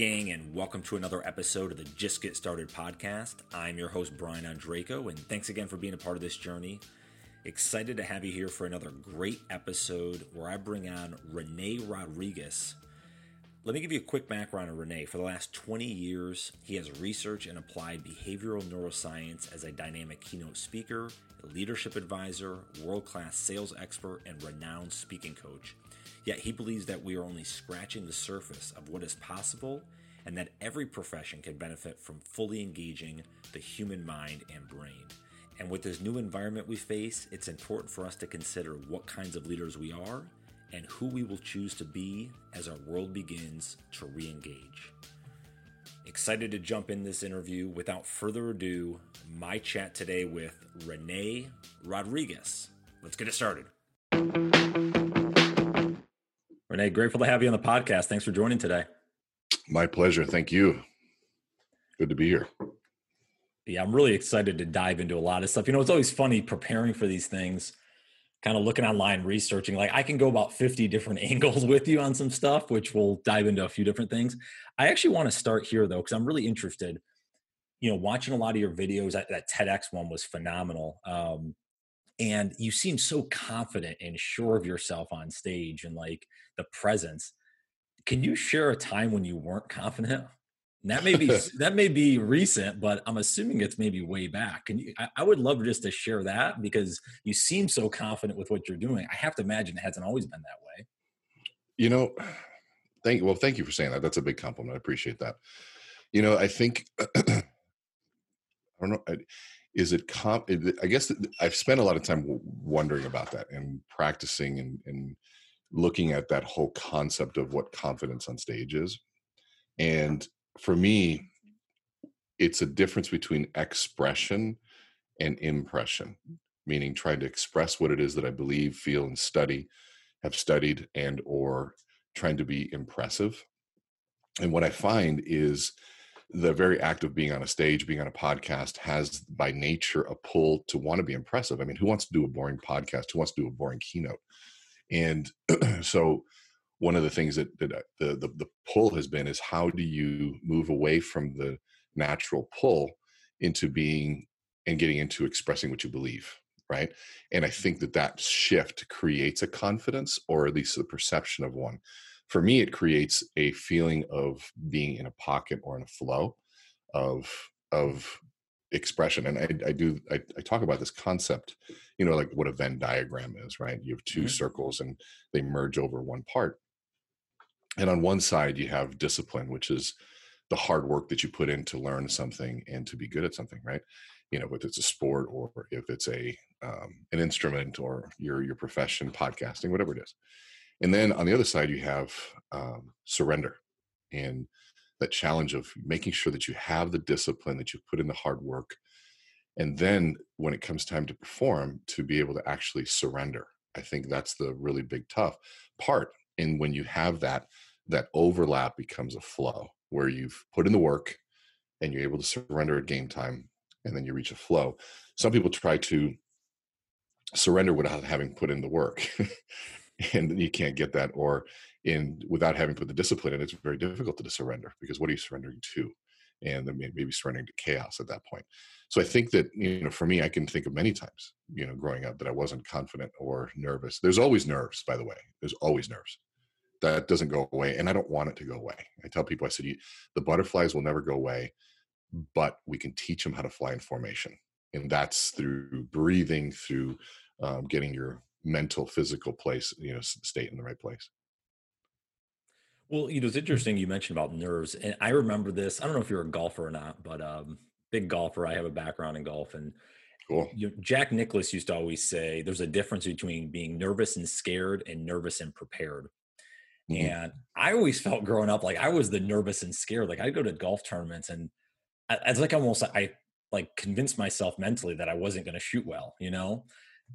Gang, and welcome to another episode of the Just Get Started podcast. I'm your host, Brian Ondrako, and thanks again for being a part of this journey. Excited to have you here for another great episode where I bring on Rene Rodriguez. Let me give you a quick background on Rene. For the last 20 years, he has researched and applied behavioral neuroscience as a dynamic keynote speaker, leadership advisor, world class sales expert, and renowned speaking coach. Yet he believes that we are only scratching the surface of what is possible and that every profession can benefit from fully engaging the human mind and brain. And with this new environment we face, it's important for us to consider what kinds of leaders we are and who we will choose to be as our world begins to re engage. Excited to jump in this interview. Without further ado, my chat today with Rene Rodriguez. Let's get it started. Rene, grateful to have you on the podcast. Thanks for joining today. My pleasure. Thank you. Good to be here. Yeah, I'm really excited to dive into a lot of stuff. You know, it's always funny preparing for these things, kind of looking online, researching. Like, I can go about 50 different angles with you on some stuff, which we'll dive into a few different things. I actually want to start here, though, because I'm really interested. You know, watching a lot of your videos, that, that TEDx one was phenomenal. Um, and you seem so confident and sure of yourself on stage and like the presence. Can you share a time when you weren't confident? That may be that may be recent but i'm assuming it's maybe way back. And I, I, would love just to share that because you seem so confident with what you're doing. I have to imagine it hasn't always been that way. You know thank you. well thank you for saying that. That's a big compliment. I appreciate that. You know i think i don't know is it comp i guess i've spent a lot of time wondering about that and practicing and, and looking at that whole concept of what confidence on stage is. And for me it's a difference between expression and impression meaning trying to express what it is that i believe feel and study have studied and or trying to be impressive. And what i find is the very act of being on a stage, being on a podcast has by nature a pull to want to be impressive. I mean, who wants to do a boring podcast? Who wants to do a boring keynote? And so one of the things that, that uh, the, the, the pull has been is how do you move away from the natural pull into being and getting into expressing what you believe right and i think that that shift creates a confidence or at least the perception of one for me it creates a feeling of being in a pocket or in a flow of of expression and i, I do I, I, talk about this concept you know like what a venn diagram is right? You have 2 mm-hmm. circles and they merge over one part. And on one side you have discipline which is the hard work that you put in to learn something and to be good at something right? You know whether it's a sport or if it's a um, an instrument or your your profession podcasting whatever it is and then on the other side, you have um, surrender and that challenge of making sure that you have the discipline, that you put in the hard work. And then when it comes time to perform, to be able to actually surrender. I think that's the really big tough part. And when you have that, that overlap becomes a flow where you've put in the work and you're able to surrender at game time and then you reach a flow. Some people try to surrender without having put in the work. and you can't get that or in without having put the discipline in it's very difficult to surrender because what are you surrendering to? And then maybe surrendering to chaos at that point. So i think that you know for me i can think of many times you know growing up that i wasn't confident or nervous. There's always nerves by the way. There's always nerves. That doesn't go away and i don't want it to go away. I tell people i said the butterflies will never go away but we can teach them how to fly in formation. And that's through breathing through um, getting your mental physical place you know state in the right place well you know it's interesting you mentioned about nerves and i remember this i don't know if you're a golfer or not but um big golfer i have a background in golf and cool. you know, jack nicklaus used to always say there's a difference between being nervous and scared and nervous and prepared mm-hmm. and i always felt growing up like i was the nervous and scared like i'd go to golf tournaments and it's like almost i like convinced myself mentally that i wasn't going to shoot well you know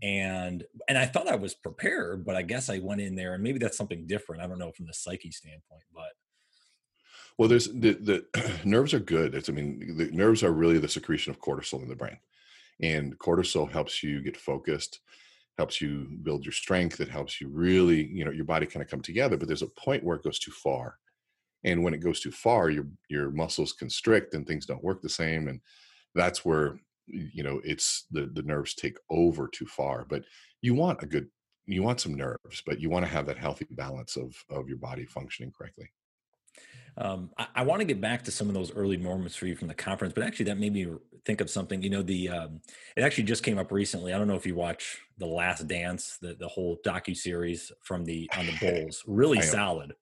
and and i thought i was prepared but i guess i went in there and maybe that's something different i don't know from the psyche standpoint but well there's the the nerves are good it's i mean the nerves are really the secretion of cortisol in the brain and cortisol helps you get focused helps you build your strength it helps you really you know your body kind of come together but there's a point where it goes too far and when it goes too far your your muscles constrict and things don't work the same and that's where you know it's the the nerves take over too far but you want a good you want some nerves but you want to have that healthy balance of of your body functioning correctly um, I, I want to get back to some of those early moments for you from the conference, but actually, that made me think of something. You know, the um, it actually just came up recently. I don't know if you watch the Last Dance, the the whole docu series from the on the Bulls. Really solid.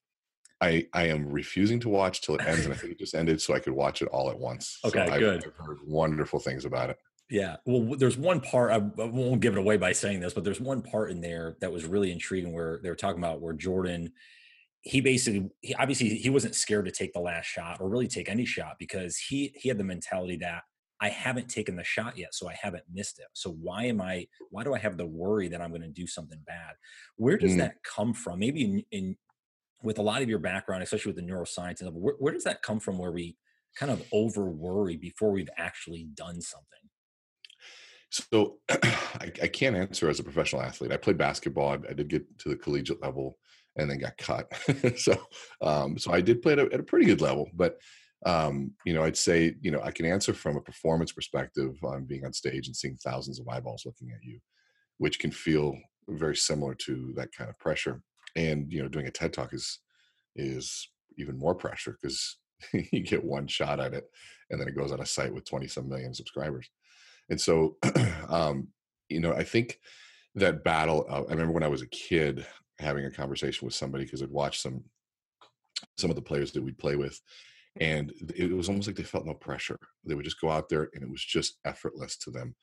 I I am refusing to watch till it ends, and I think it just ended so I could watch it all at once. Okay, so good. I've, I've heard wonderful things about it. Yeah. Well, there's one part, I won't give it away by saying this, but there's one part in there that was really intriguing where they were talking about where Jordan he basically he, obviously he wasn't scared to take the last shot or really take any shot because he he had the mentality that I haven't taken the shot yet, so I haven't missed it. So why am I? Why do I have the worry that I'm going to do something bad? Where does mm. that come from? Maybe in, in, with a lot of your background, especially with the neuroscience where, where does that come from? Where we kind of over worry before we've actually done something. So I, I, can't answer as a professional athlete. I played basketball. I, I did get to the collegiate level and then got cut. so, um, so I did play at a, at a pretty good level, but um, you know, I'd say, you know, I can answer from a performance perspective on being on stage and seeing thousands of eyeballs looking at you, which can feel very similar to that kind of pressure. And you know, doing a TED talk is is even more pressure because you get one shot at it, and then it goes on a site with twenty some million subscribers. And so, um, you know, I think that battle. Uh, I remember when I was a kid, having a conversation with somebody because I'd watch some some of the players that we'd play with and it was almost like they felt no pressure they would just go out there and it was just effortless to them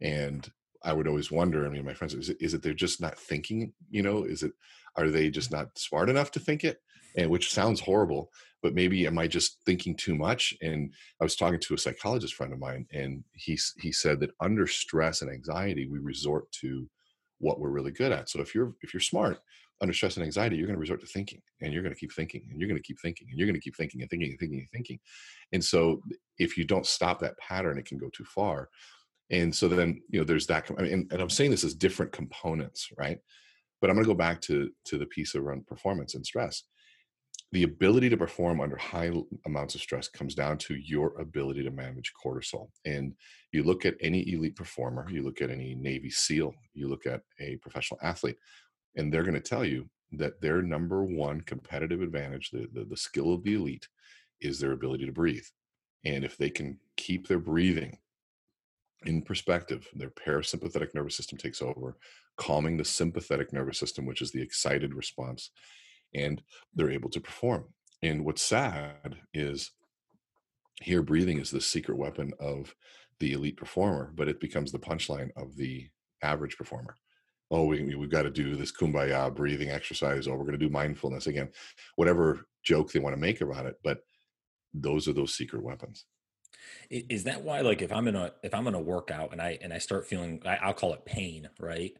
and i would always wonder i mean my friends is it, is it they're just not thinking you know is it are they just not smart enough to think it and which sounds horrible but maybe am i just thinking too much and i was talking to a psychologist friend of mine and he he said that under stress and anxiety we resort to what we're really good at so if you're if you're smart under stress and anxiety, you're going to resort to thinking and you're going to keep thinking and you're going to keep thinking and you're going to keep thinking and thinking and thinking and thinking. And so if you don't stop that pattern, it can go too far. And so then, you know, there's that, I mean, and I'm saying this as different components, right? But I'm going to go back to, to the piece around performance and stress. The ability to perform under high amounts of stress comes down to your ability to manage cortisol. And you look at any elite performer, you look at any Navy SEAL, you look at a professional athlete, and they're going to tell you that their number one competitive advantage, the, the, the skill of the elite, is their ability to breathe. And if they can keep their breathing in perspective, their parasympathetic nervous system takes over, calming the sympathetic nervous system, which is the excited response, and they're able to perform. And what's sad is here breathing is the secret weapon of the elite performer, but it becomes the punchline of the average performer oh we, we've got to do this kumbaya breathing exercise or we're going to do mindfulness again whatever joke they want to make about it but those are those secret weapons is that why like if i'm in a if i'm in a workout and i and i start feeling I, i'll call it pain right?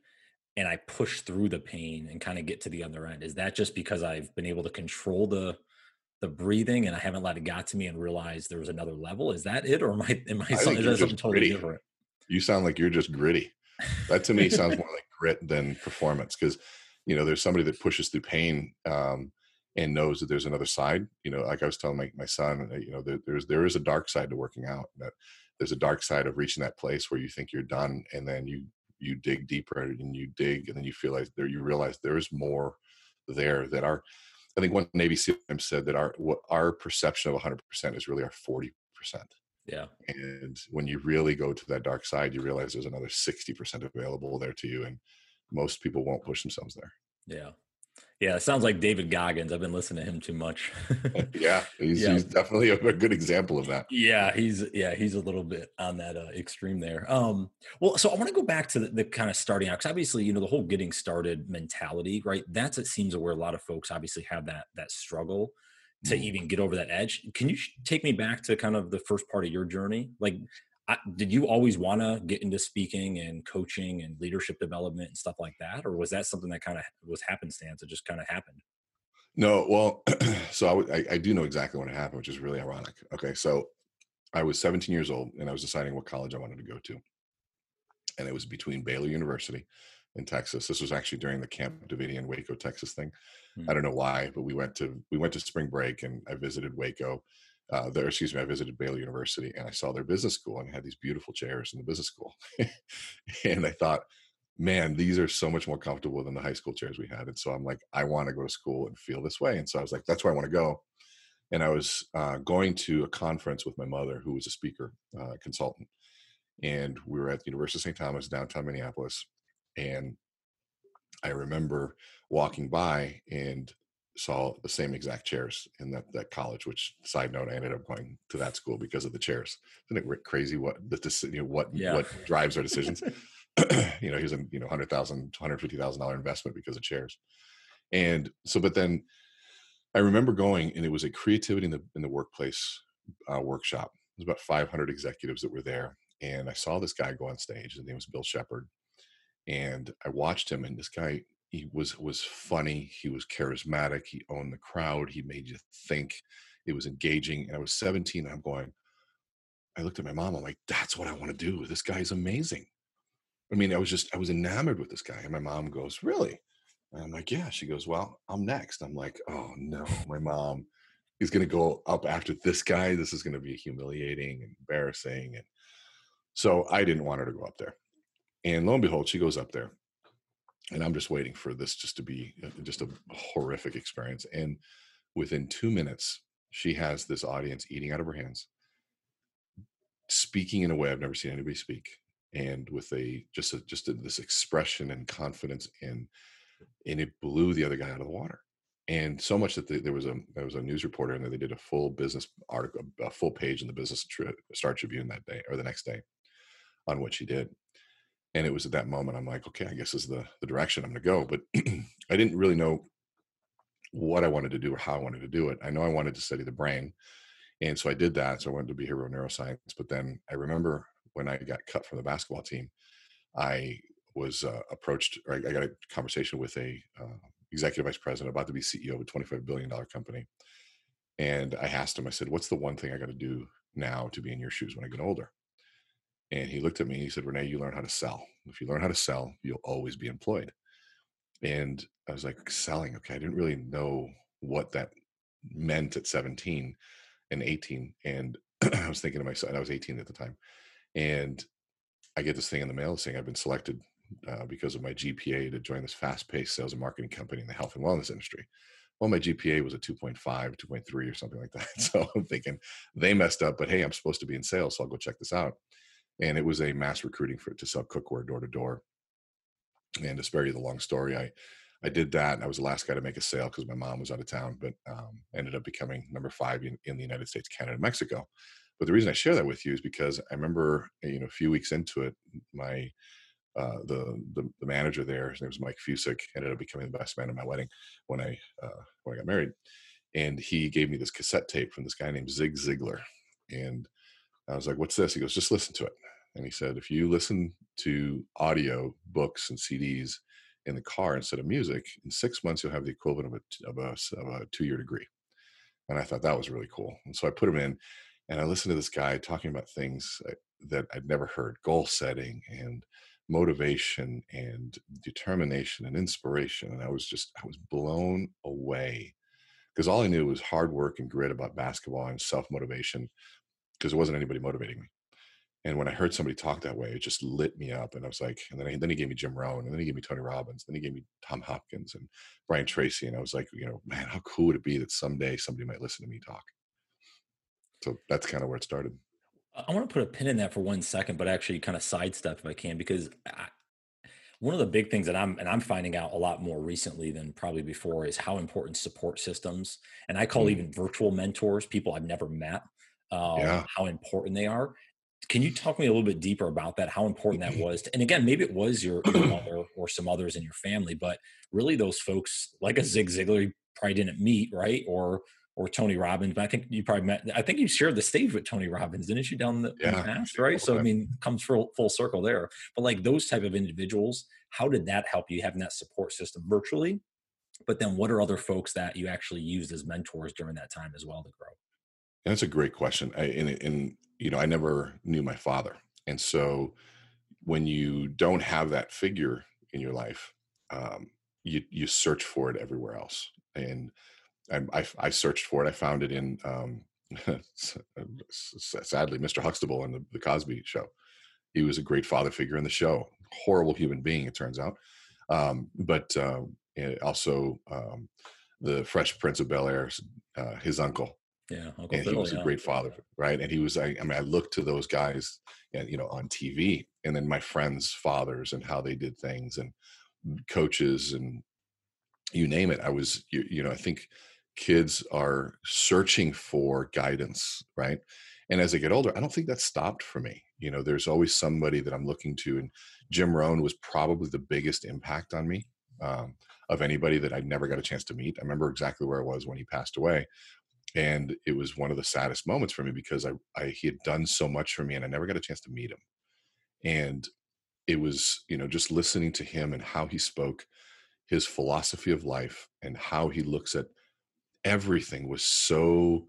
And i push through the pain and kind of get to the other end. Is that just because i've been able to control the the breathing and i haven't let it got to me and realize there was another level? Is that it or am i am i, I something, something totally gritty. different? You sound like you're just gritty. That to me sounds more like grit than performance because you know there's somebody that pushes through pain um, and knows that there's another side you know like i was telling my, my son uh, you know there, there's there is a dark side to working out that there's a dark side of reaching that place where you think you're done and then you you dig deeper and you dig and then you feel like there you realize there's more there that our i think one navy seal said that our what our perception of 100% is really our 40% yeah. And when you really go to that dark side, you realize there's another 60% available there to you. And most people won't push themselves there. Yeah. Yeah. It sounds like David Goggins. I've been listening to him too much. yeah, he's, yeah. He's definitely a, good example of that. Yeah. He's, yeah, he's a little bit on that uh, extreme there. Um, well, so I want to go back to the, the kind of starting out because obviously, you know, the whole getting started mentality, right? That's, it seems where a lot of folks obviously have that, that struggle to mm. even get over that edge. Can you take me back to kind of the first part of your journey? Like, I, did you always want to get into speaking and coaching and leadership development and stuff like that, or was that something that kind of was happenstance? It just kind of happened. No, well, so I, I do know exactly what happened, which is really ironic. Okay, so I was 17 years old and I was deciding what college I wanted to go to, and it was between Baylor University, in Texas. This was actually during the Camp Davidian Waco, Texas thing. Hmm. I don't know why, but we went to we went to spring break and I visited Waco. Uh, there, excuse me, I visited Baylor University and I saw their business school and had these beautiful chairs in the business school. and I thought, man, these are so much more comfortable than the high school chairs we had. And so I'm like, I want to go to school and feel this way. And so I was like, that's where I want to go. And I was uh, going to a conference with my mother, who was a speaker uh, consultant. And we were at the University of St. Thomas, downtown Minneapolis. And I remember walking by and saw the same exact chairs in that, that college, which side note, I ended up going to that school because of the chairs. Isn't it crazy what the, you know, what, yeah. what drives our decisions? you know, here's a, you know, hundred thousand, hundred fifty thousand dollar investment because of chairs. And so, but then I remember going and it was a creativity in the, in the workplace uh, workshop. There's about 500 executives that were there. And I saw this guy go on stage. His name was Bill Shepard. And I watched him and this guy, he was, was funny. He was charismatic. He owned the crowd. He made you think it was engaging. And I was 17 and I'm going, I looked at my mom. I'm like, that's what I want to do. This guy's amazing. I mean, I was just, I was enamored with this guy. And my mom goes, Really? And I'm like, Yeah. She goes, Well, I'm next. I'm like, Oh no, my mom is going to go up after this guy. This is going to be humiliating and embarrassing. And so I didn't want her to go up there. And lo and behold, she goes up there. And I'm just waiting for this just to be uh, just a horrific experience. And within two minutes, she has this audience eating out of her hands, speaking in a way I've never seen anybody speak and with a just a, just a, this expression and confidence and and it blew the other guy out of the water and so much that the, there was a there was a news reporter and they did a full business article a full page in the business star tribune that day or the next day on what she did and it was at that moment i'm like okay i guess this is the the direction i'm going to go but i didn't really know what i wanted to do or how i wanted to do it i know i wanted to study the brain and so i did that so i went to behavioral neuroscience but then i remember when I got cut from the basketball team, I was uh, approached, or I, I, got a conversation with a uh, executive vice president about to be CEO of a $25 billion company. And I asked him, I said, what's the one thing I got to do now to be in your shoes when I get older? And he looked at me and he said, Rene, you learn how to sell. If you learn how to sell, you'll always be employed. And I was like, selling. Okay. I didn't really know what that meant at 17 and 18. And I was thinking to myself, I was 18 at the time and I get this thing in the mail saying I've been selected uh, because of my GPA to join this fast-paced sales and marketing company in the health and wellness industry. Well, my GPA was a 2.5, 2.3 or something like that. So I'm thinking they messed up, but hey, I'm supposed to be in sales, so I'll go check this out. And it was a mass recruiting for to sell cookware door to door. And to spare you the long story, I I did that, I was the last guy to make a sale because my mom was out of town, but um, ended up becoming number five in, in the United States, Canada, Mexico. But the reason I share that with you is because I remember, you know, a few weeks into it, my uh, the, the, the manager there, his name was Mike Fusick, ended up becoming the best man at my wedding when I uh, when I got married, and he gave me this cassette tape from this guy named Zig Ziglar, and I was like, "What's this?" He goes, "Just listen to it." And he said, "If you listen to audio books and CDs in the car instead of music, in six months you'll have the equivalent of a of a, of a two year degree." And I thought that was really cool, and so I put him in and I listened to this guy talking about things that I'd never heard goal setting and motivation and determination and inspiration. And I was just, I was blown away because all I knew was hard work and grit about basketball and self motivation because there wasn't anybody motivating me. And when I heard somebody talk that way, it just lit me up. And I was like, and then, I, then he gave me Jim Rohn, and then he gave me Tony Robbins, then he gave me Tom Hopkins and Brian Tracy. And I was like, you know, man, how cool would it be that someday somebody might listen to me talk? so that's kind of where it started i want to put a pin in that for one second but actually kind of sidestep if i can because I, one of the big things that i'm and i'm finding out a lot more recently than probably before is how important support systems and i call mm. even virtual mentors people i've never met um, yeah. how important they are can you talk me a little bit deeper about that how important that mm-hmm. was to, and again maybe it was your, your mother or some others in your family but really those folks like a zig ziglar probably didn't meet right or or Tony Robbins. But I think you probably met. I think you shared the stage with Tony Robbins, didn't you, down the, yeah, the past, right? So I mean, comes full full circle there. But like those type of individuals, how did that help you having that support system virtually? But then, what are other folks that you actually used as mentors during that time as well to grow? That's a great question. I, and, and you know, I never knew my father, and so when you don't have that figure in your life, um, you you search for it everywhere else. And I, I, I searched for it. I found it in um, sadly Mr. Huxtable on the, the Cosby Show. He was a great father figure in the show. Horrible human being, it turns out. Um, but uh, also um, the Fresh Prince of Bel Air, uh, his uncle. Yeah, Uncle and Phil, he was yeah. a great father, right? And he was. I, I mean, I looked to those guys, and you know, on TV, and then my friends' fathers and how they did things, and coaches, and you name it. I was, you, you know, I think kids are searching for guidance, right? And as I get older, I don't think that stopped for me. You know, there's always somebody that I'm looking to, and Jim Rohn was probably the biggest impact on me um, of anybody that I never got a chance to meet. I remember exactly where I was when he passed away, and it was one of the saddest moments for me because I, I he had done so much for me, and I never got a chance to meet him. And it was, you know, just listening to him and how he spoke, his philosophy of life, and how he looks at everything was so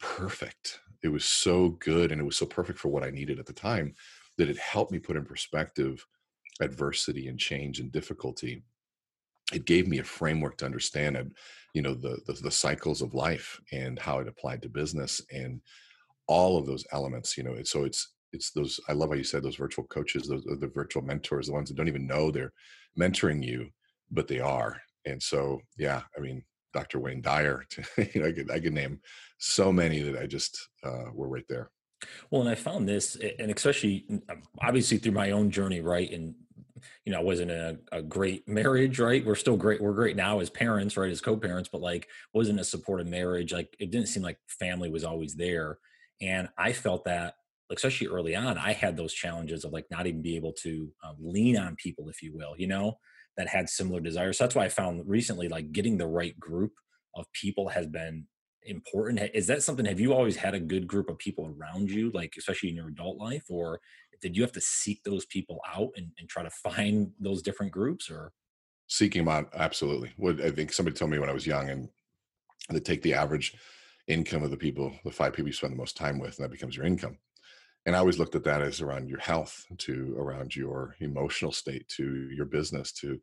perfect. It was so good, and it was so perfect for what I needed at the time that it helped me put in perspective adversity and change and difficulty it gave me a framework to understand it, you know the, the, the cycles of life and how it applied to business and all of those elements you know so it's it's those i love how you said those virtual coaches those the virtual mentors the ones that don't even know they're mentoring you but they are. And so yeah i mean dr wayne dyer you know i could i could name so many that i just uh, were right there. Well and i found this and especially obviously through my own journey right and you know, I wasn't a, a great marriage, right? We're still great. We're great now as parents, right? As co-parents, but like wasn't a supportive marriage. Like it didn't seem like family was always there. And I felt that, especially early on, I had those challenges of like not even be able to um, lean on people, if you will, you know, that had similar desires. So that's why I found recently, like getting the right group of people has been important. Is that something? Have you always had a good group of people around you, like especially in your adult life, or did you have to seek those people out and, and try to find those different groups or? Seeking them out absolutely. What i think somebody told me when i was young and they take the average income of the people the five people you spend the most time with and that becomes your income. And i always looked at that as around your health to around your emotional state to your business to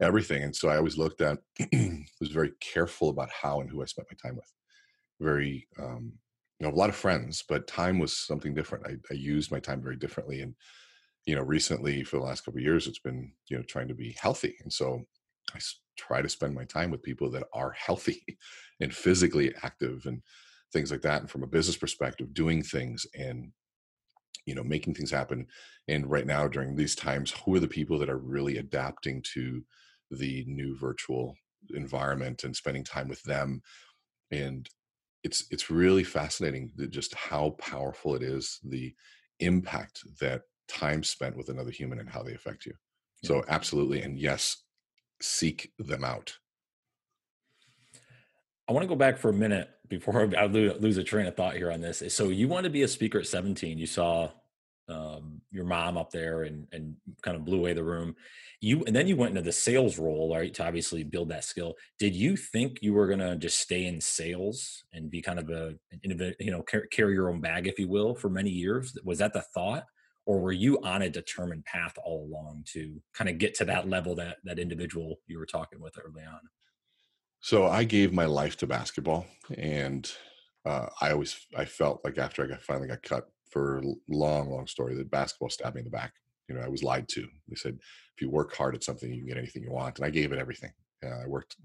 everything. And so i always looked at was very careful about how and who i spent my time with. Very um, know a lot of friends but time was something different. I, I used my time very differently and you know recently for the last couple of years it's been you know trying to be healthy and so i try to spend my time with people that are healthy and physically active and things like that and from a business perspective doing things and you know making things happen. And right now during these times who are the people that are really adapting to the new virtual environment and spending time with them? And it's it's really fascinating just how powerful it is the impact that time spent with another human and how they affect you. Yeah. so absolutely and yes seek them out. I want to go back for a minute before i lose a train of thought here on this. So you want to be a speaker at 17 you saw um, your mom up there and and kind of blew away the room. You and then you went into the sales role, right, to obviously build that skill. Did you think you were gonna just stay in sales and be kind of a you know carry your own bag, if you will, for many years? Was that the thought, or were you on a determined path all along to kind of get to that level that that individual you were talking with early on? So I gave my life to basketball, and uh, I always I felt like after I got finally got cut for long, long story that basketball stabbed me in the back. You know, I was lied to. They said, if you work hard at something, you can get anything you want. And I gave it everything. Uh, I worked,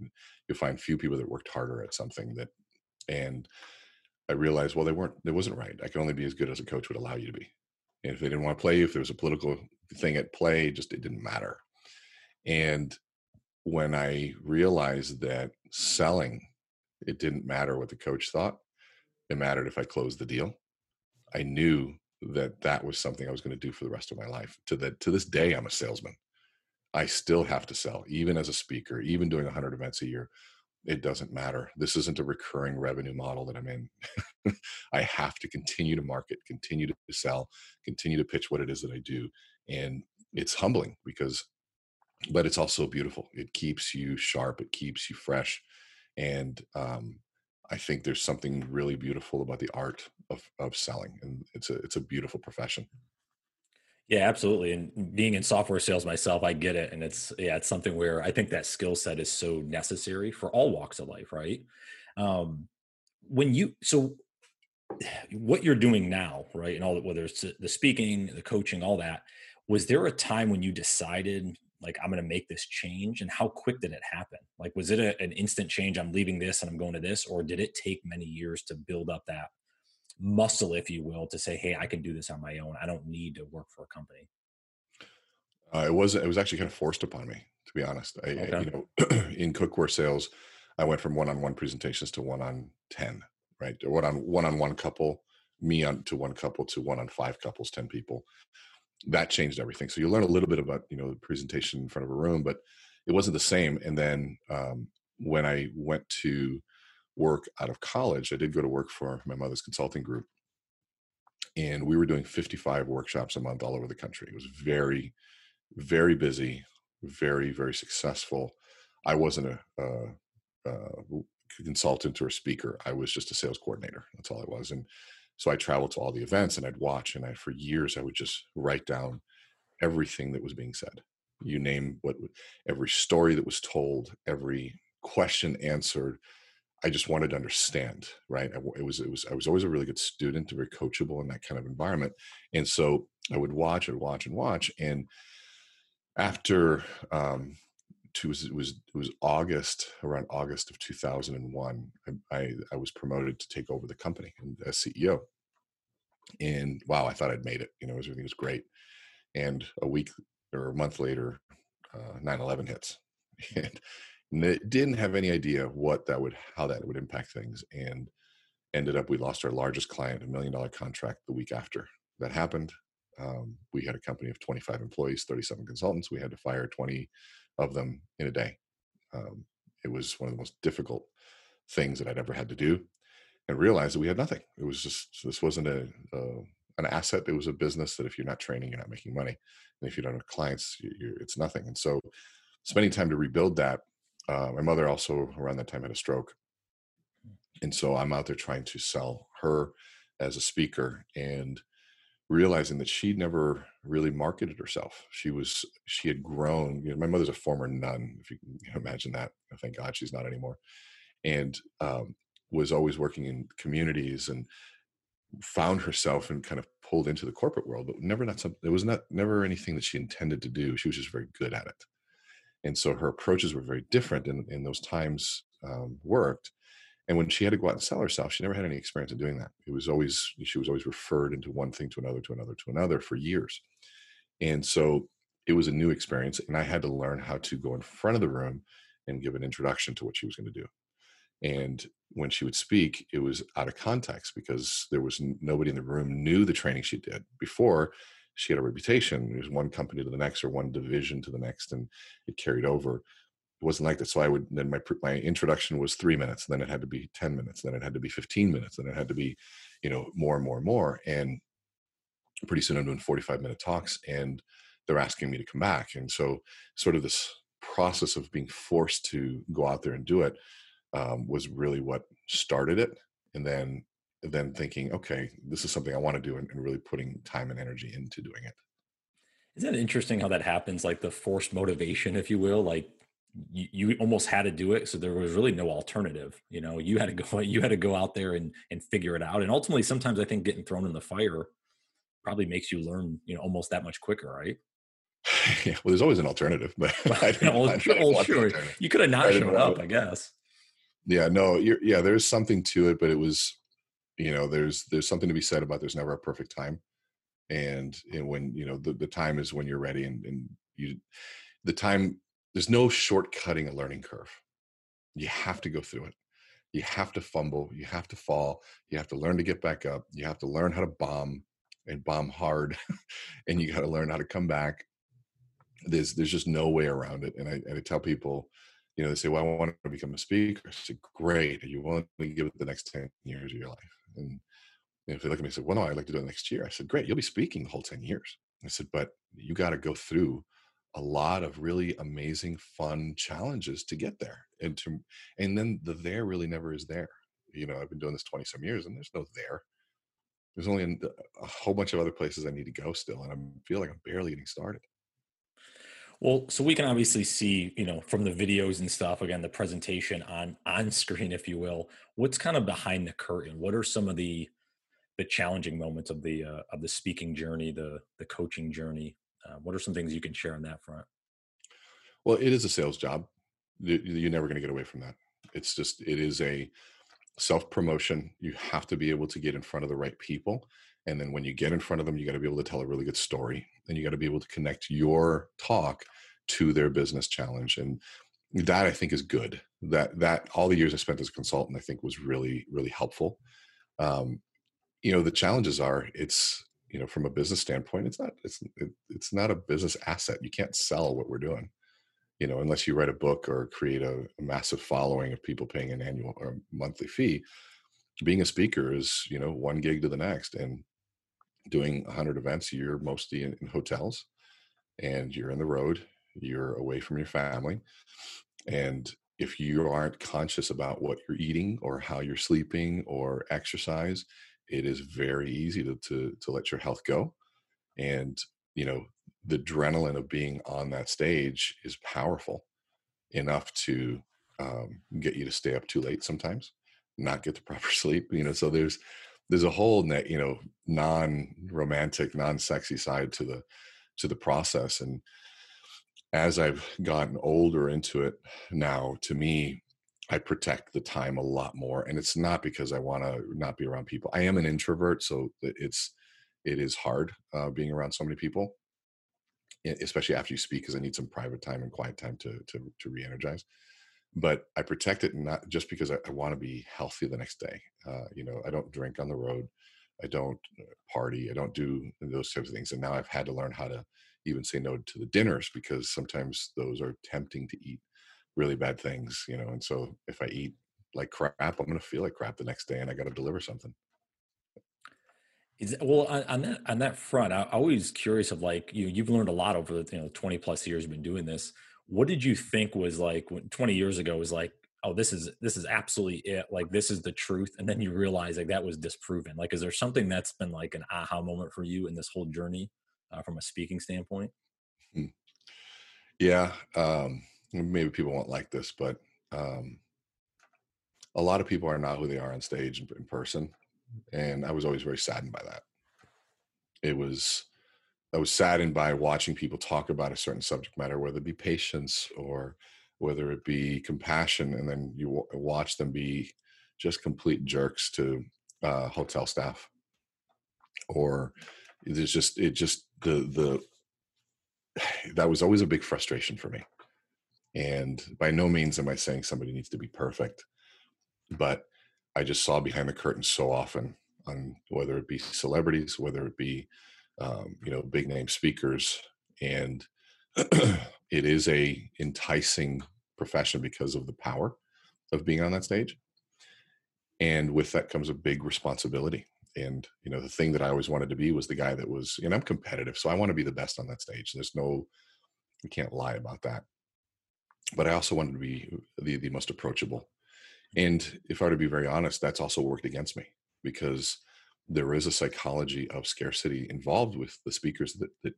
you'll find few people that worked harder at something that, and I realized, well, they weren't, it wasn't right. I can only be as good as a coach would allow you to be. And if they didn't want to play you, if there was a political thing at play, just it didn't matter. And when I realized that selling, it didn't matter what the coach thought, it mattered if I closed the deal I knew that that was something I was going to do for the rest of my life. To that to this day, I'm a salesman. I still have to sell, even as a speaker, even doing 100 events a year. It doesn't matter. This isn't a recurring revenue model that I'm in. I have to continue to market, continue to sell, continue to pitch what it is that I do. And it's humbling because, but it's also beautiful. It keeps you sharp, it keeps you fresh. And um, I think there's something really beautiful about the art of of selling, and it's a it's a beautiful profession. Yeah, absolutely. And being in software sales myself, I get it. And it's yeah, it's something where I think that skill set is so necessary for all walks of life, right? Um, when you so what you're doing now, right? And all that, whether it's the speaking, the coaching, all that, was there a time when you decided like i'm going to make this change and how quick did it happen like was it a, an instant change i'm leaving this and i'm going to this or did it take many years to build up that muscle if you will to say hey i can do this on my own i don't need to work for a company uh, it was it was actually kind of forced upon me to be honest I, okay. I, you know in cookware sales i went from one-on-one presentations to one on 10 right or one on one-on-one couple me on to one couple to one on five couples 10 people that changed everything. So you learn a little bit about you know the presentation in front of a room, but it wasn't the same. And then um, when I went to work out of college, I did go to work for my mother's consulting group, and we were doing 55 workshops a month all over the country. It was very, very busy, very, very successful. I wasn't a, a, a consultant or a speaker. I was just a sales coordinator. That's all I was, and so I traveled to all the events and I'd watch, and I for years I would just write down everything that was being said. You name what every story that was told, every question answered. I just wanted to understand, right? It was, it was, I was always a really good student, very coachable in that kind of environment. And so I would watch and watch and watch. And after, um, it was, it was, it was August, around August of 2001, I, I, I was promoted to take over the company and as CEO and wow, I thought I'd made it. You know, everything was great. And a week or a month later, uh, 9/11 hits, and didn't have any idea what that would, how that would impact things, and ended up we lost our largest client, a million dollar contract, the week after that happened. Um, we had a company of 25 employees, 37 consultants. We had to fire 20 of them in a day. Um, it was one of the most difficult things that I'd ever had to do and realized that we had nothing. It was just this wasn't a, an asset. It was a business that if you're not training, you're not making money, and if you don't have clients, you, it's nothing. And so, spending time to rebuild that. Uh, my mother also around that time had a stroke, and so I'm out there trying to sell her as a speaker and realizing that she'd never really marketed herself. She was she had grown. You know, my mother's a former nun, if you can imagine that. Thank God she's not anymore. And um, was always working in communities and found herself and kind of pulled into the corporate world, but never not something. It was not never anything that she intended to do. She was just very good at it, and so her approaches were very different. And in those times um, worked. And when she had to go out and sell herself, she never had any experience in doing that. It was always she was always referred into one thing to another to another to another for years, and so it was a new experience. And I had to learn how to go in front of the room and give an introduction to what she was going to do and when she would speak it was out of context because there was nobody in the room knew the training she did before she had a reputation. It was one company to the next or one division to the next and it carried over. It wasn't like that. So i would then my my introduction was three minutes then it had to be 10 minutes then it had to be 15 minutes then it had to be you know more and more and more. And pretty soon i'm doing 45 minute talks and they're asking me to come back. And so sort of this process of being forced to go out there and do it um, was really what started it. And then then thinking okay this is something i want to do and, and really putting time and energy into doing it. Isn't it interesting how that happens like the forced motivation if you will like you, you almost had to do it so there was really no alternative you know? You had to mm. go you had to go out there and and figure it out and ultimately sometimes i think getting thrown in the fire probably makes you learn you know almost that much quicker right? Yeah, well, there's always an alternative, but I well, oh, well, oh, sure. You could have not shown up, I guess. Yeah no yeah there's something to it but it was you know there's there's something to be said about there's never a perfect time. And, and when you know the, the time is when you're ready and, and you the time there's no shortcutting a learning curve. You have to go through it. You have to fumble. You have to fall. You have to learn to get back up. You have to learn how to bomb and bomb hard. And you got to learn how to come back. There's there's just no way around it. And I, and I tell people you know, they say, well, I want to become a speaker. I said, great. Are you willing to give it the next 10 years of your life? And if they look at me and say, well, no, I'd like to do it next year. I said, great. You'll be speaking the whole 10 years. I said, but you got to go through a lot of really amazing, fun challenges to get there. And to, and then the there really never is there. You know, I've been doing this 20 some years and there's no there. there's only a whole bunch of other places I need to go still, and I feel like I'm barely getting started. Well, so we can obviously see, you know, from the videos and stuff, again, the presentation on on screen, if you will. What's kind of behind the curtain? What are some of the the challenging moments of the uh, of the speaking journey, the the coaching journey? Uh, what are some things you can share on that front? Well, it is a sales job. You're never going to get away from that. It's just it is a self promotion. You have to be able to get in front of the right people. And then when you get in front of them, you got to be able to tell a really good story and you got to be able to connect your talk to their business challenge. And that I think is good. That, that all the years I spent as a consultant, I think was really, really helpful. Um, you know, the challenges are it's, you know, from a business standpoint, it's not, it's, it, it's not a business asset. You can't sell what we're doing you know, unless you write a book or create a, a, massive following of people paying an annual or monthly fee, being a speaker is, you know, one gig to the next and doing 100 events, a year, mostly in, in hotels and you're in the road, you're away from your family. And if you aren't conscious about what you're eating or how you're sleeping or exercise, it is very easy to, to, to let your health go. And, you know, the adrenaline of being on that stage is powerful enough to um, get you to stay up too late sometimes not get the proper sleep you know so there's there's a whole net you know non-romantic non-sexy side to the to the process and as i've gotten older into it now to me i protect the time a lot more and it's not because i want to not be around people i am an introvert so it's it is hard uh, being around so many people especially after you speak, because I need some private time and quiet time to to to re-energize. But I protect it not just because I, I want to be healthy the next day. Uh, you know, I don't drink on the road, I don't uh, party, I don't do those types of things. And now I've had to learn how to even say no to the dinners because sometimes those are tempting to eat really bad things. You know, and so if I eat like crap, I'm going to feel like crap the next day, and I got to deliver something. Is well on, that on that front, I, am always curious of like you you've learned a lot over the you know 20 plus years you've been doing this. What did you think was like when 20 years ago was like, oh, this is this is absolutely it, like this is the truth, and then you realize like that was disproven. Like, is there something that's been like an aha moment for you in this whole journey uh, from a speaking standpoint? Hmm. Yeah, um, maybe people won't like this, but um, a lot of people are not who they are on stage in person and I was always very saddened by that. It was I was saddened by watching people talk about a certain subject matter, whether it be patience or whether it be compassion, and then you w- watch them be just complete jerks to uh, hotel staff, or there's just it just the the that was always a big frustration for me. And by no means am I saying somebody needs to be perfect, but I just saw behind the curtain so often on whether it be celebrities, whether it be um, you know big name speakers, and it is a enticing profession because of the power of being on that stage, and with that comes a big responsibility. And you know the thing that I always wanted to be was the guy that was, and I'm competitive, so I want to be the best on that stage. There's no, you can't lie about that. But I also wanted to be the the most approachable and if I were to be very honest, that's also worked against me because there is a psychology of scarcity involved with the speakers that, that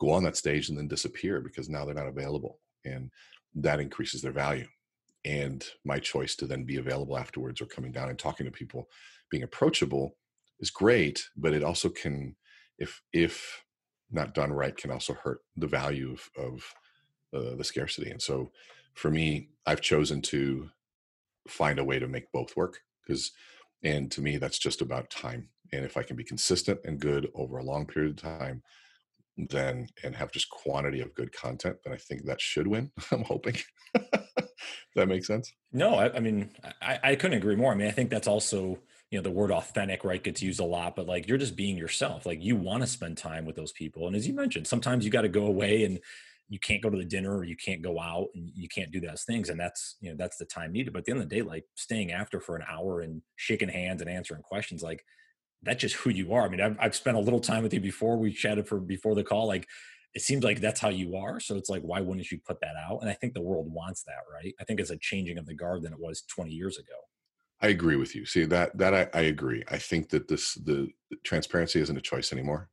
go on that stage and then disappear because now they're not available. And that increases their value. And my choice to then be available afterwards or coming down and talking to people, being approachable is great, but it also can, if if not done right, can also hurt the value of, of uh, the scarcity. And so for me, I've chosen to find a way to make both work because and to me that's just about time and if i can be consistent and good over a long period of time then and have just quantity of good content then i think that should win i'm hoping. That makes sense? No I, I, mean I, I couldn't agree more i mean i think that's also you know the word authentic right gets used a lot but like you're just being yourself like you want to spend time with those people and as you mentioned sometimes you got to go away and you can't go to the dinner or you can't go out and you can't do those things and that's you know that's the time needed but at the end of the day like staying after for an hour and shaking hands and answering questions like that's just who you are i mean I've, I've spent a little time with you before we chatted for before the call like it seems like that's how you are so it's like why wouldn't you put that out and i think the world wants that right i think it's a changing of the guard than it was 20 years ago I agree with you. See that that I, I agree. I think that this the transparency isn't a choice anymore.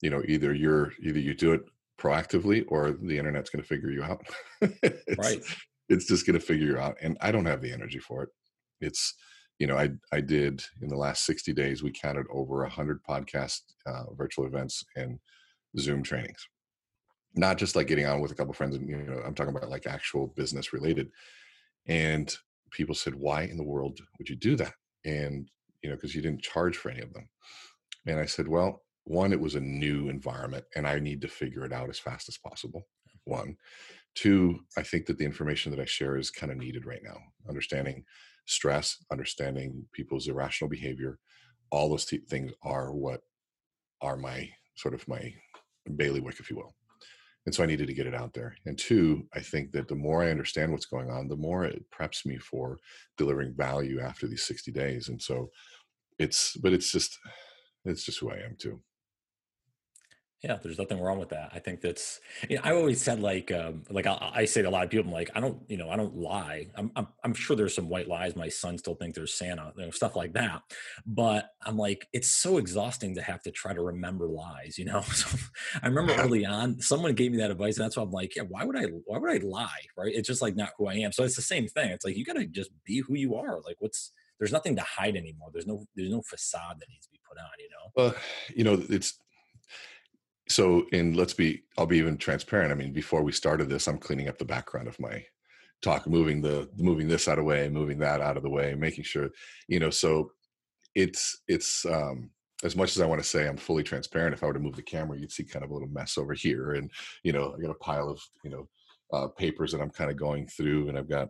You know, either you're either you do it proactively or the internet's going to figure you out. it's, right. It's just going to figure you out, and I don't have the energy for it. It's you know, I I did in the last sixty days we counted over a hundred podcast uh, virtual events and Zoom trainings. Not just like getting on with a couple friends, and you know, I'm talking about like actual business related. And people said, "Why in the world would you do that?" And you know, because you didn't charge for any of them. And I said, "Well, one, it was a new environment, and I need to figure it out as fast as possible. One, two, I think that the information that I share is kind of needed right now. Understanding stress, understanding people's irrational behavior, all those t- things are what are my sort of my bailiwick, if you will. And so i needed to get it out there. And two i think that the more i understand what's going on the more it preps me for delivering value after these 60 days. And so it's but it's just it's just who i am too yeah, there's nothing wrong with that. I think that's. You know, I always said like, um, like I, I, say to a lot of people, I'm like, I don't, you know, I don't lie. I'm, I'm, I'm sure there's some white lies. My son still thinks there's Santa, you know, stuff like that. But I'm like, it's so exhausting to have to try to remember lies. You know, so I remember early on, someone gave me that advice, and that's why I'm like, yeah, why would I, why would I lie? Right? It's just like not who I am. So it's the same thing. It's like you got to just be who you are. Like, what's there's nothing to hide anymore. There's no, there's no facade that needs to be put on. You know. Well, you know, it's so and let's be i'll be even transparent i mean before we started this i'm cleaning up the background of my talk moving the moving this out of the way moving that out of the way making sure you know so it's it's um as much as i want to say i'm fully transparent if i were to move the camera you'd see kind of a little mess over here and you know i got a pile of you know uh, papers that i'm kind of going through and i've got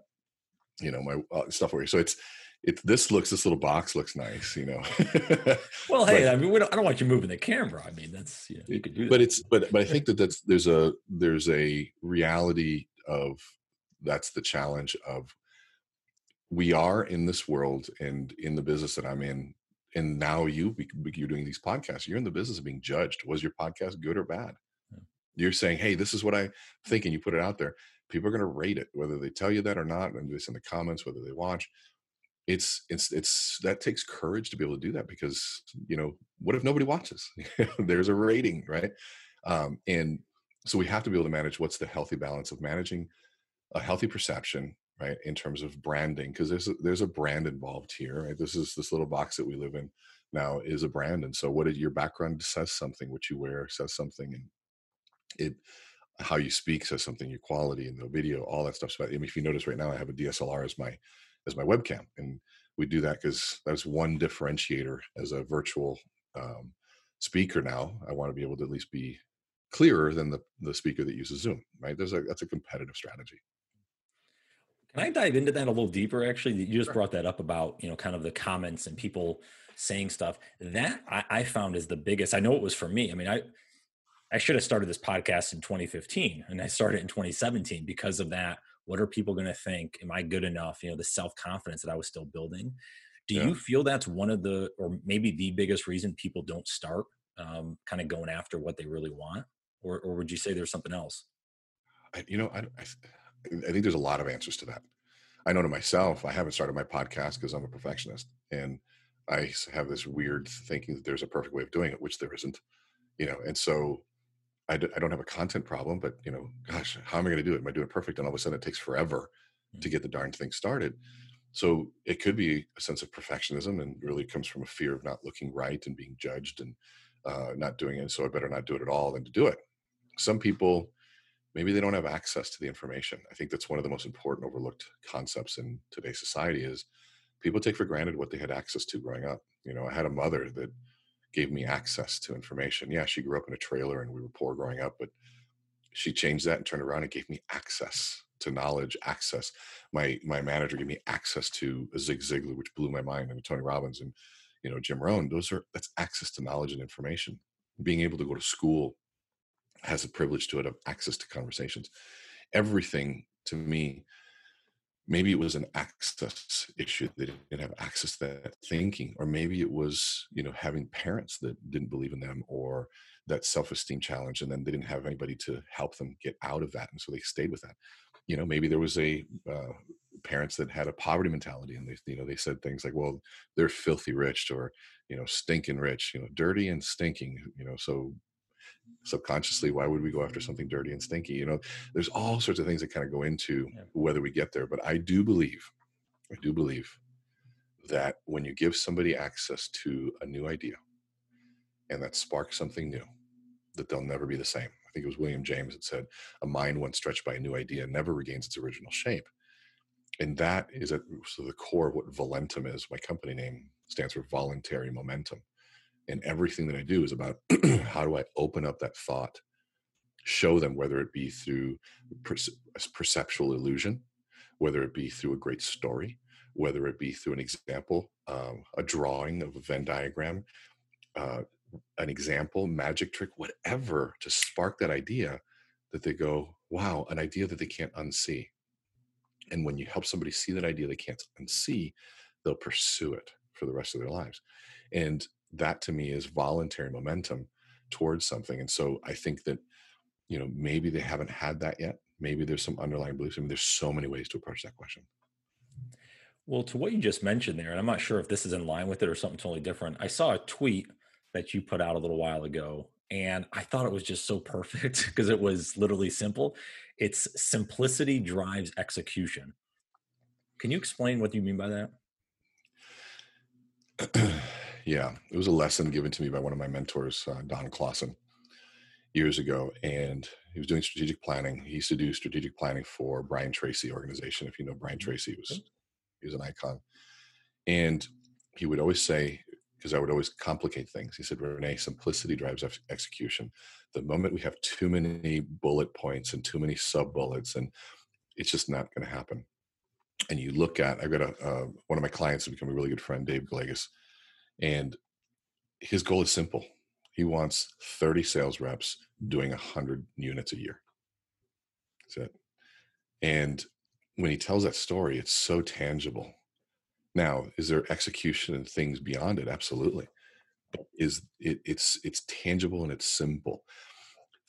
you know my uh, stuff over here. So it's it this looks this little box looks nice, you know. well, hey, but, I mean, don't, I don't want you moving the camera. I mean, that's you, know, you could do. But it's but but I think that that's there's a there's a reality of that's the challenge of we are in this world and in the business that I'm in, and now you you're doing these podcasts. You're in the business of being judged. Was your podcast good or bad? Yeah. You're saying, hey, this is what I think, and you put it out there. People are going to rate it, whether they tell you that or not, and this in the comments, whether they watch it's it's it's that takes courage to be able to do that because you know what if nobody watches? There's a rating right? Um, and so we have to be able to manage what's the healthy balance of managing a healthy perception right in terms of branding because there's a, there's a brand involved here right? This is this little box that we live in now is a brand and so what is your background says something what you wear says something and it how you speak says something your quality and the video all that stuff so I mean, if you notice right now i have a dslr as my as my webcam. And we do that because that's one differentiator as a virtual um, speaker now. I want to be able to at least be clearer than the, the speaker that uses Zoom, right? There's a, that's a competitive strategy. Can I dive into that a little deeper? Actually, you just brought that up about, you know, kind of the comments and people saying stuff that I, I found is the biggest. I know it was for me. I mean, I, I should have started this podcast in 2015 and I started in 2017 because of that what are people going to think? Am i good enough? You know the self-confidence that i was still building. Do yeah. you feel that's one of the or maybe the biggest reason people don't start um, kind of going after what they really want? Or, or would you say there's something else? I, you know I, I, I think there's a lot of answers to that. I know to myself i haven't started my podcast because i'm a perfectionist and i have this weird thinking that there's a perfect way of doing it which there isn't you know and so I d- I don't have a content problem, but you know, gosh, how am I going to do it? Am I doing it perfect? And all of a sudden, it takes forever to mm-hmm. get the darn thing started. So it could be a sense of perfectionism, and really comes from a fear of not looking right and being judged and uh, not doing it. So I better not do it at all than to do it. Some people, maybe they don't have access to the information. I think that's one of the most important overlooked concepts in today's society is people take for granted what they had access to growing up. You know, I had a mother that gave me access to information. Yeah, she grew up in a trailer and we were poor growing up, but she changed that and turned around and gave me access to knowledge, access. My my manager gave me access to Zig Ziglar, which blew my mind, and Tony Robbins and you know Jim Rohn. Those are that's access to knowledge and information. Being able to go to school has a privilege to it of access to conversations. Everything to me maybe it was an access issue they didn't have access to that thinking or maybe it was you know having parents that didn't believe in them or that self-esteem challenge and then they didn't have anybody to help them get out of that and so they stayed with that. You know maybe there was a uh, parents that had a poverty mentality and they you know they said things like well they're filthy rich or you know stinking rich you know dirty and stinking you know so subconsciously why would we go after something dirty and stinky? You know there's all sorts of things that kind of go into yeah. whether we get there but i do believe i do believe that when you give somebody access to a new idea and that sparks something new that they'll never be the same. I think it was william james that said a mind once stretched by a new idea never regains its original shape. And that is at the core of what volentum is. My company name stands for voluntary momentum and everything that i do is about how do i open up that thought show them whether it be through perceptual illusion whether it be through a great story whether it be through an example um, a drawing of a venn diagram uh, an example magic trick whatever to spark that idea that they go wow an idea that they can't unsee. And when you help somebody see that idea they can't unsee they'll pursue it for the rest of their lives. And that to me is voluntary momentum towards something and so i think that you know maybe they haven't had that yet maybe there's some underlying beliefs i mean there's so many ways to approach that question. Well to what you just mentioned there and i'm not sure if this is in line with it or something totally different i saw a tweet that you put out a little while ago and i thought it was just so perfect because it was literally simple. It's simplicity drives execution. Can you explain what you mean by that yeah, it was a lesson given to me by one of my mentors, uh, Don Clausen, years ago, and he was doing strategic planning. He used to do strategic planning for Brian Tracy organization. If you know Brian. Tracy, was he was an icon, and he would always say, because I would always complicate things. He said, Rene, simplicity drives execution. The moment we have too many bullet points and too many sub bullets, and it's just not going to happen." And you look at, I've got a uh, one of my clients has become a really good friend, Dave Galegas and his goal is simple. He wants 30 sales reps doing 100 units a year. That's it. And when he tells that story, it's so tangible. Now, is there execution and things beyond it? Absolutely. But is it, it's it's tangible and it's simple.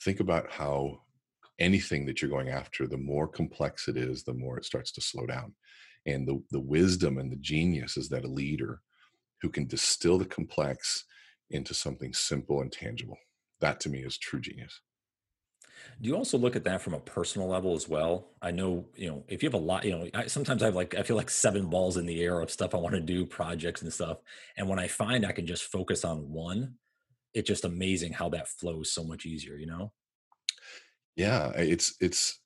Think about how anything that you're going after, the more complex it is, the more it starts to slow down. And the the wisdom and the genius is that a leader who can distill the complex into something simple and tangible. That to me is true genius. Do you also look at that from a personal level as well? I know, you know, if you have a lot, you know, I, sometimes I have like, I feel like seven balls in the air of stuff I want to do, projects and stuff. And when I find I can just focus on one, it's just amazing how that flows so much easier, you know? Yeah. It's, it's,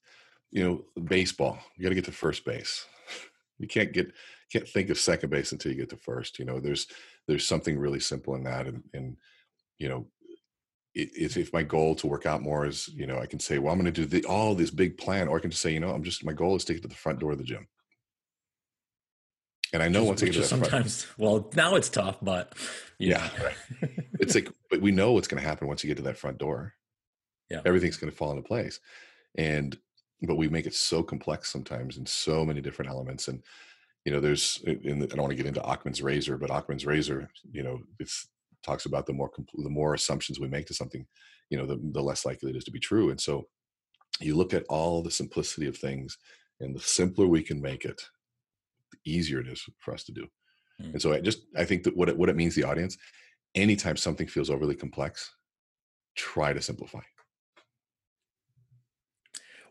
you know, baseball, you got to get to first base. You can't get can't think of second base until you get to first. You know, there's there's something really simple in that, and and you know, if, if my goal to work out more is, you know, I can say, well, I'm going to do the, all this big plan, or I can just say, you know, I'm just my goal is to get to the front door of the gym. And I know once I get to that sometimes, front, well, now it's tough, but yeah, right. it's like, but we know what's going to happen once you get to that front door. Yeah, everything's going to fall into place, and but we make it so complex sometimes in so many different elements and you know there's in the, i don't want to get into Occam's razor but Occam's razor you know it talks about the more the more assumptions we make to something you know the, the less likely it is to be true. And so you look at all the simplicity of things and the simpler we can make it the easier it is for us to do. Mm. and so i just i think that what it, what it means the audience anytime something feels overly complex try to simplify.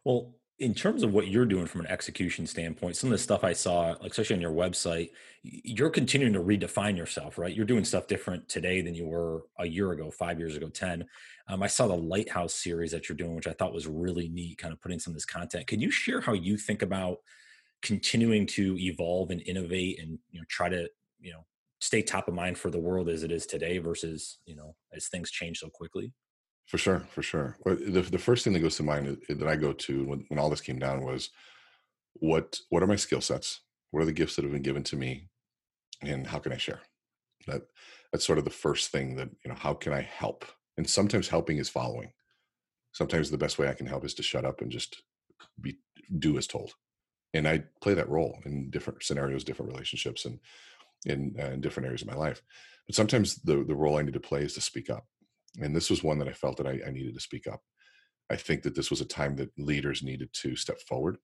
Well in terms of what you're doing from an execution standpoint, some of the stuff I saw, especially on your website, you're continuing to redefine yourself, right? You're doing stuff different today than you were a year ago, five years ago, 10. Um, I saw the Lighthouse series that you're doing, which I thought was really neat, kind of putting some of this content. Can you share how you think about continuing to evolve and innovate and, you know, try to, you know, stay top of mind for the world as it is today versus, you know, as things change so quickly? For sure, for sure. The, the first thing that goes to mind that I go to when, when all this came down was what what are my skill sets? What are the gifts that have been given to me, and how can I share? That that's sort of the first thing that you know. How can I help? And sometimes helping is following. Sometimes the best way I can help is to shut up and just be do as told. And I play that role in different scenarios, different relationships, and in, uh, in different areas of my life. But sometimes the the role I need to play is to speak up and this was one that I felt that I, I, needed to speak up. I think that this was a time that leaders needed to step forward.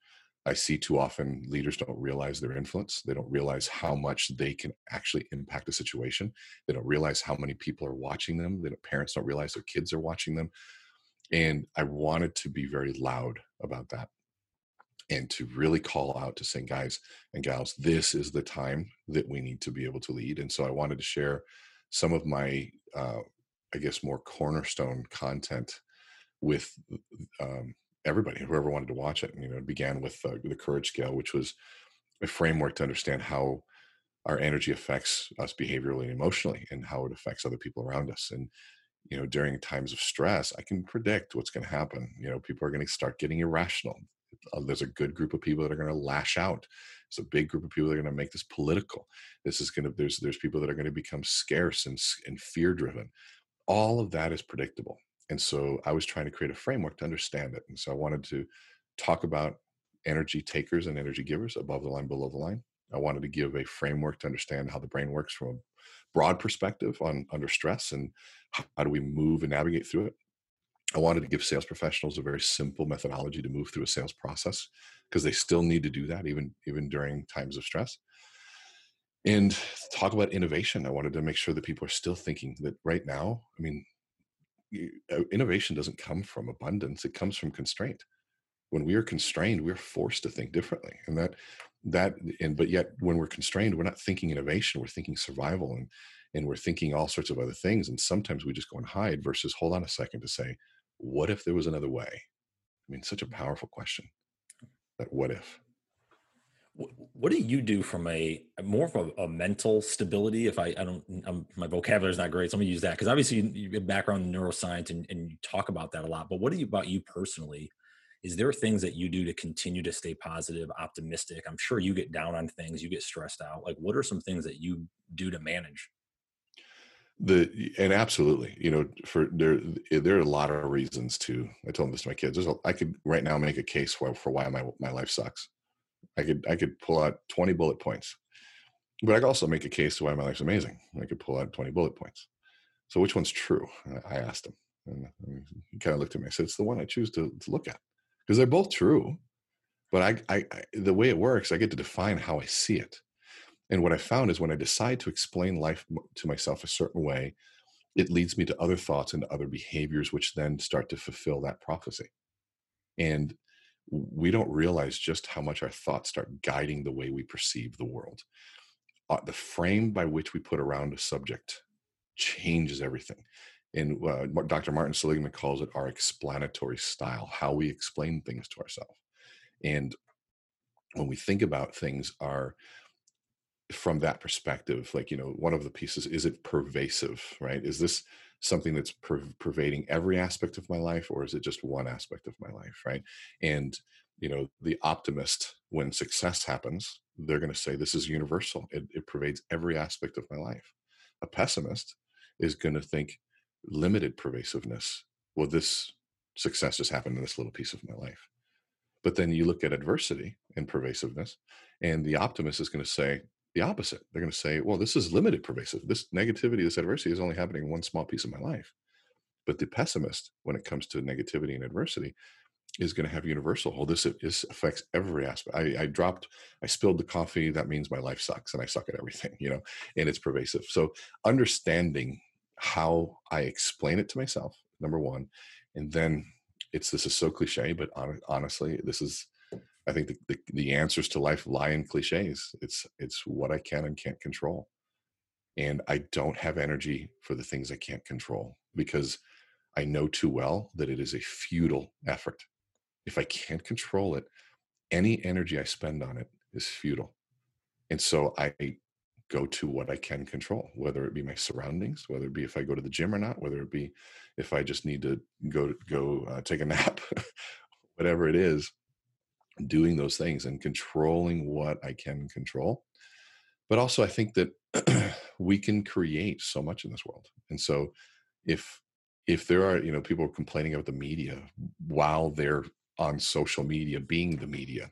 I see too often leaders don't realize their influence. They don't realize how much they can actually impact a situation. They don't realize how many people are watching them. They parents don't realize their kids are watching them. And I wanted to be very loud about that and to really call out to saying, guys and gals, this is the time that we need to be able to lead. And so I wanted to share some of my, uh, I guess, more cornerstone content with um, everybody, whoever wanted to watch it. You know, it began with uh, the Courage Scale, which was a framework to understand how our energy affects us behaviorally and emotionally, and how it affects other people around us. And you know, during times of stress, I can predict what's going to happen. You know, people are going to start getting irrational. Uh, there's a good group of people that are going to lash out. There's a big group of people that are going to make this political. This is going to there's there's people that are going to become scarce and and fear driven. All of that is predictable and so I was trying to create a framework to understand it. And so I wanted to talk about energy takers and energy givers above the line, below the line. I wanted to give a framework to understand how the brain works from a broad perspective on under stress and how do we move and navigate through it. I wanted to give sales professionals a very simple methodology to move through a sales process because they still need to do that even even during times of stress. And talk about innovation. I wanted to make sure that people are still thinking that right now, I mean, uh, innovation doesn't come from abundance it comes from constraint. When we are constrained we're forced to think differently and that that and but yet when we're constrained we're not thinking innovation we're thinking survival and and we're thinking all sorts of other things and sometimes we just go and hide versus hold on a second to say what if there was another way? I mean such a powerful question that what if what do you do from a more of a, a mental stability? If I, I don't, I'm, my vocabulary is not great, so I'm gonna use that because obviously you, have background in neuroscience and, and you talk about that a lot. But what do you about you personally? Is there things that you do to continue to stay positive, optimistic? I'm sure you get down on things, you get stressed out. Like, what are some things that you do to manage? The and absolutely, you know, for there there are a lot of reasons to. I told this to my kids. There's a, I could right now make a case for for why my my life sucks I could I could pull out 20 bullet points. But I could also make a case to why my life's amazing. I could pull out 20 bullet points. So which one's true? I asked him. And he kind of looked at me. I said, it's the one I choose to, to look at. Because they're both true. But I, I, I, the way it works, I get to define how I see it. And what I found is when I decide to explain life to myself a certain way, it leads me to other thoughts and other behaviors, which then start to fulfill that prophecy. And we don't realize just how much our thoughts start guiding the way we perceive the world. Uh, the frame by which we put around a subject changes everything. And uh, Dr. Martin Seligman calls it our explanatory style, how we explain things to ourselves. And when we think about things, are from that perspective, like you know, one of the pieces is it pervasive, right? Is this something that's per- pervading every aspect of my life or is it just one aspect of my life right? And you know the optimist when success happens they're going to say this is universal. It, it pervades every aspect of my life. A pessimist is going to think limited pervasiveness well this success just happened in this little piece of my life. But then you look at adversity and pervasiveness and the optimist is going to say the opposite. They're going to say, well, this is limited pervasive. This negativity, this adversity is only happening in one small piece of my life. But the pessimist, when it comes to negativity and adversity, is going to have universal. Well, this, this affects every aspect. I, I dropped, I spilled the coffee. That means my life sucks and I suck at everything, you know, and it's pervasive. So understanding how I explain it to myself, number one, and then it's this is so cliche, but honestly, this is I think the, the, the, answers to life lie in cliches. It's it's what I can and can't control. And I don't have energy for the things I can't control because I know too well that it is a futile effort. If I can't control it, any energy I spend on it is futile. And so I go to what I can control, whether it be my surroundings, whether it be if I go to the gym or not, whether it be if I just need to go go uh, take a nap, whatever it is doing those things and controlling what I can control. But also, I think that we can create so much in this world. And so, if if there are you know people complaining about the media while they're on social media being the media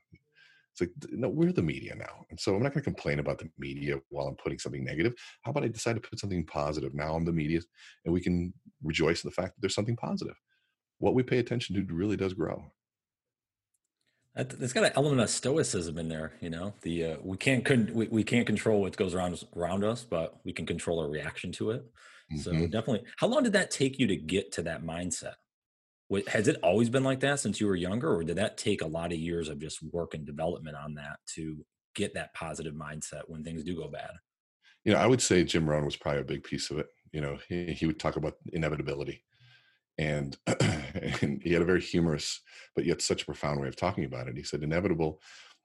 it's like no we're the media now. And so i'm not going to complain about the media while i'm putting something negative. How about i decide to put something positive? Now i'm the media and we can rejoice in the fact that there's something positive. What we pay attention to really does grow It's got an element of stoicism in there, you know. The uh, we can't con- we, we can't control what goes around around us, but we can control our reaction to it. Mm-hmm. So definitely, how long did that take you to get to that mindset? Has it always been like that since you were younger, or did that take a lot of years of just work and development on that to get that positive mindset when things do go bad? You know, I would say Jim Rohn was probably a big piece of it. You know, he, he would talk about inevitability and, and he had a very humorous but yet such a profound way of talking about it. He said inevitable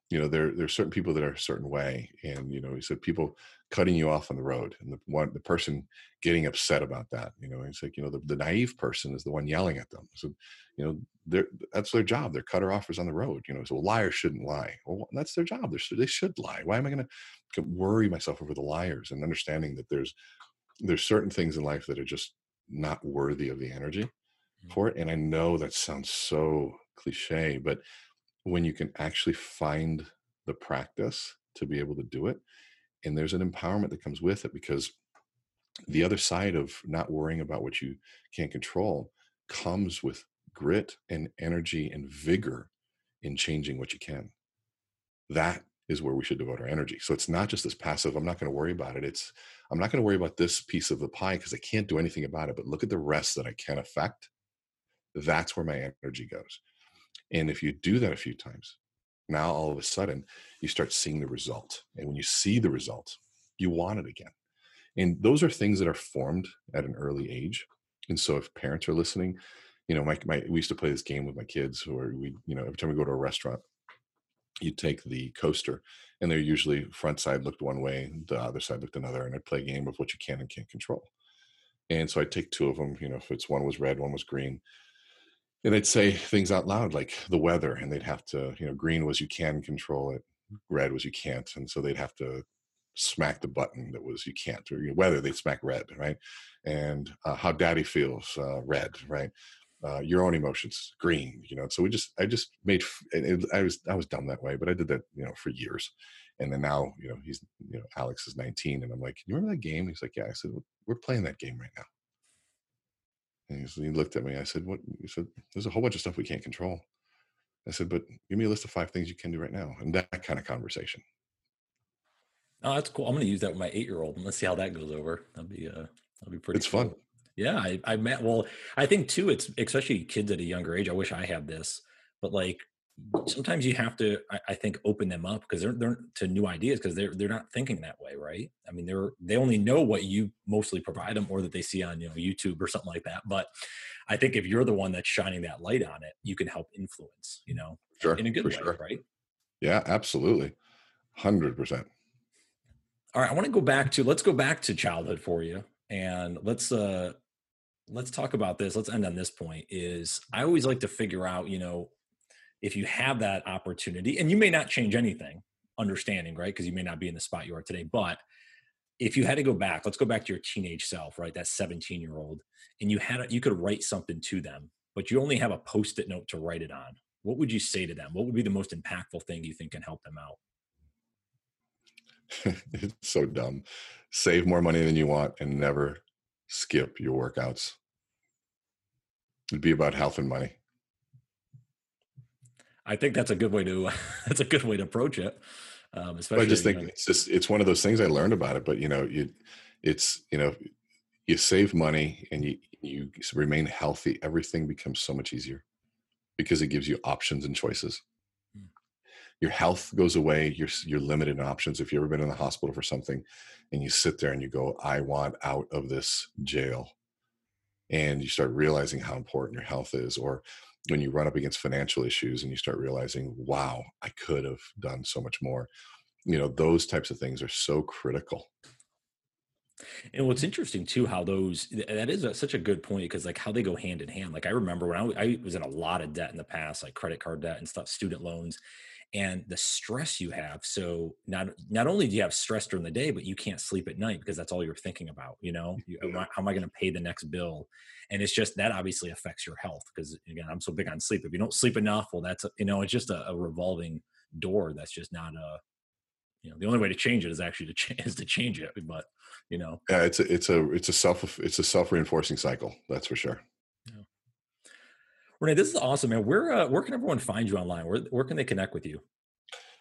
you know there there are certain people that are a certain way and you know he said people cutting you off on the road and the one the person getting upset about that you know he's like you know the, the naive person is the one yelling at them. So you know they're that's their job they're cutter offers on the road you know so liars shouldn't lie. Well that's their job they're, they should lie. Why am i going to worry myself over the liars and understanding that there's there's certain things in life that are just not worthy of the energy. For it. And I know that sounds so cliche, but when you can actually find the practice to be able to do it, and there's an empowerment that comes with it because the other side of not worrying about what you can't control comes with grit and energy and vigor in changing what you can. That is where we should devote our energy. So it's not just this passive, I'm not going to worry about it. It's, I'm not going to worry about this piece of the pie because I can't do anything about it, but look at the rest that I can affect that's where my energy goes. And if you do that a few times, now all of a sudden you start seeing the result. And when you see the result, you want it again. And those are things that are formed at an early age. And so if parents are listening, you know, my, my we used to play this game with my kids where we, you know, every time we go to a restaurant, you take the coaster and they're usually front side looked one way, the other side looked another, and I'd play a game of what you can and can't control. And so I'd take two of them, you know, if it's one was red, one was green, and they'd say things out loud like the weather and they'd have to you know green was you can control it red was you can't and so they'd have to smack the button that was you can't or you know, weather they'd smack red right? And uh, how daddy feels uh, red right? Uh, your own emotions green you know? So we just i just made it, i was i was dumb that way but i did that you know for years. And then now you know he's you know alex is 19 and i'm like you remember that game? He's like yeah i said we're playing that game right now and he looked at me. I said, "What?" He said, "There's a whole bunch of stuff we can't control." I said, "But give me a list of five things you can do right now," and that kind of conversation. Oh, that's cool. I'm going to use that with my eight year old and let's see how that goes over. That'll be uh, that'll be pretty. It's cool. fun. Yeah, I, I met. Well, I think too. It's especially kids at a younger age. I wish I had this, but like sometimes you have to I, I, think open them up because they're they're to new ideas because they're they're not thinking that way right? I mean they're they only know what you mostly provide them or that they see on you know youtube or something like that but i think if you're the one that's shining that light on it you can help influence you know sure, in a good way sure. right? Yeah absolutely. 100% all right i want to go back to let's go back to childhood for you and let's uh let's talk about this let's end on this point is i always like to figure out you know if you have that opportunity, and you may not change anything, understanding, right? Because you may not be in the spot you are today. But if you had to go back, let's go back to your teenage self, right? That 17 year old, and you had a, you could write something to them, but you only have a post-it note to write it on. What would you say to them? What would be the most impactful thing you think can help them out? it's so dumb. Save more money than you want and never skip your workouts. It'd be about health and money. I think that's a good way to that's a good way to approach it. Um, especially, I just think know, it's just it's one of those things I learned about it. But you know, you it's you know you save money and you you remain healthy. Everything becomes so much easier because it gives you options and choices. Hmm. Your health goes away. You're you're limited in options. If you've ever been in the hospital for something, and you sit there and you go, "I want out of this jail," and you start realizing how important your health is, or when you run up against financial issues and you start realizing, wow, I could have done so much more. You know, those types of things are so critical. And what's interesting too, how those that is a, such a good point because like how they go hand in hand. Like I remember when I, I was in a lot of debt in the past, like credit card debt and stuff, student loans, and the stress you have so not not only do you have stress during the day but you can't sleep at night because that's all you're thinking about you know? You, how am i going to pay the next bill? And it's just that obviously affects your health because again i'm so big on sleep. If you don't sleep enough well that's you know it's just a, a, revolving door that's just not a you know the only way to change it is actually to change is to change it but you know? Yeah it's a it's a it's a self it's a self reinforcing cycle that's for sure Rene, this is awesome, man. Where uh, where can everyone find you online? Where where can they connect with you?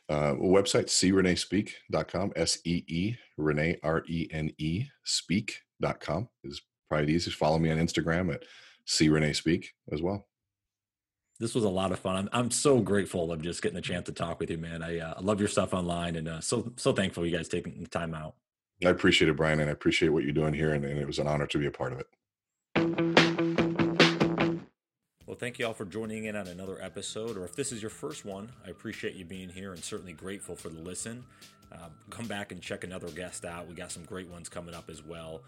Uh, website seerenespeak.com, S E E Rene R E N E speak.com is probably the easiest. Follow me on Instagram at see Rene speak as well. This was a lot of fun. I'm, I'm so grateful of just getting a chance to talk with you, man. I uh, love your stuff online and uh, so so thankful you guys taking the time out. I appreciate it, Brian, and I appreciate what you're doing here, and, and it was an honor to be a part of it. Well, thank you all for joining in on another episode. Or if this is your first one, I appreciate you being here and certainly grateful for the listen. Uh, come back and check another guest out. We got some great ones coming up as well.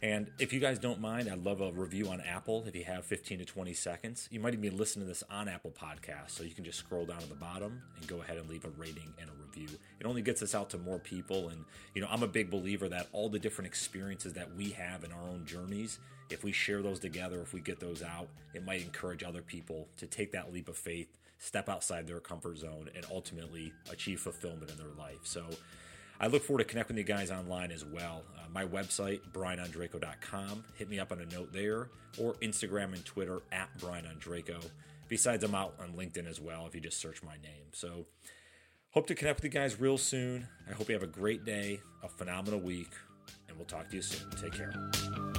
And if you guys don't mind, I'd love a review on Apple if you have 15 to 20 seconds. You might even be listening to this on Apple Podcasts, so you can just scroll down to the bottom and go ahead and leave a rating and a review. It only gets us out to more people. And, you know, I'm a big believer that all the different experiences that we have in our own journeys, if we share those together, if we get those out, it might encourage other people to take that leap of faith, step outside their comfort zone, and ultimately achieve fulfillment in their life. So, I look forward to connecting with you guys online as well. Uh, my website, brianondrako.com. Hit me up on a note there, or Instagram and Twitter at brianondrako. Besides, I'm out on LinkedIn as well if you just search my name. So, hope to connect with you guys real soon. I hope you have a great day, a phenomenal week, and we'll talk to you soon. Take care.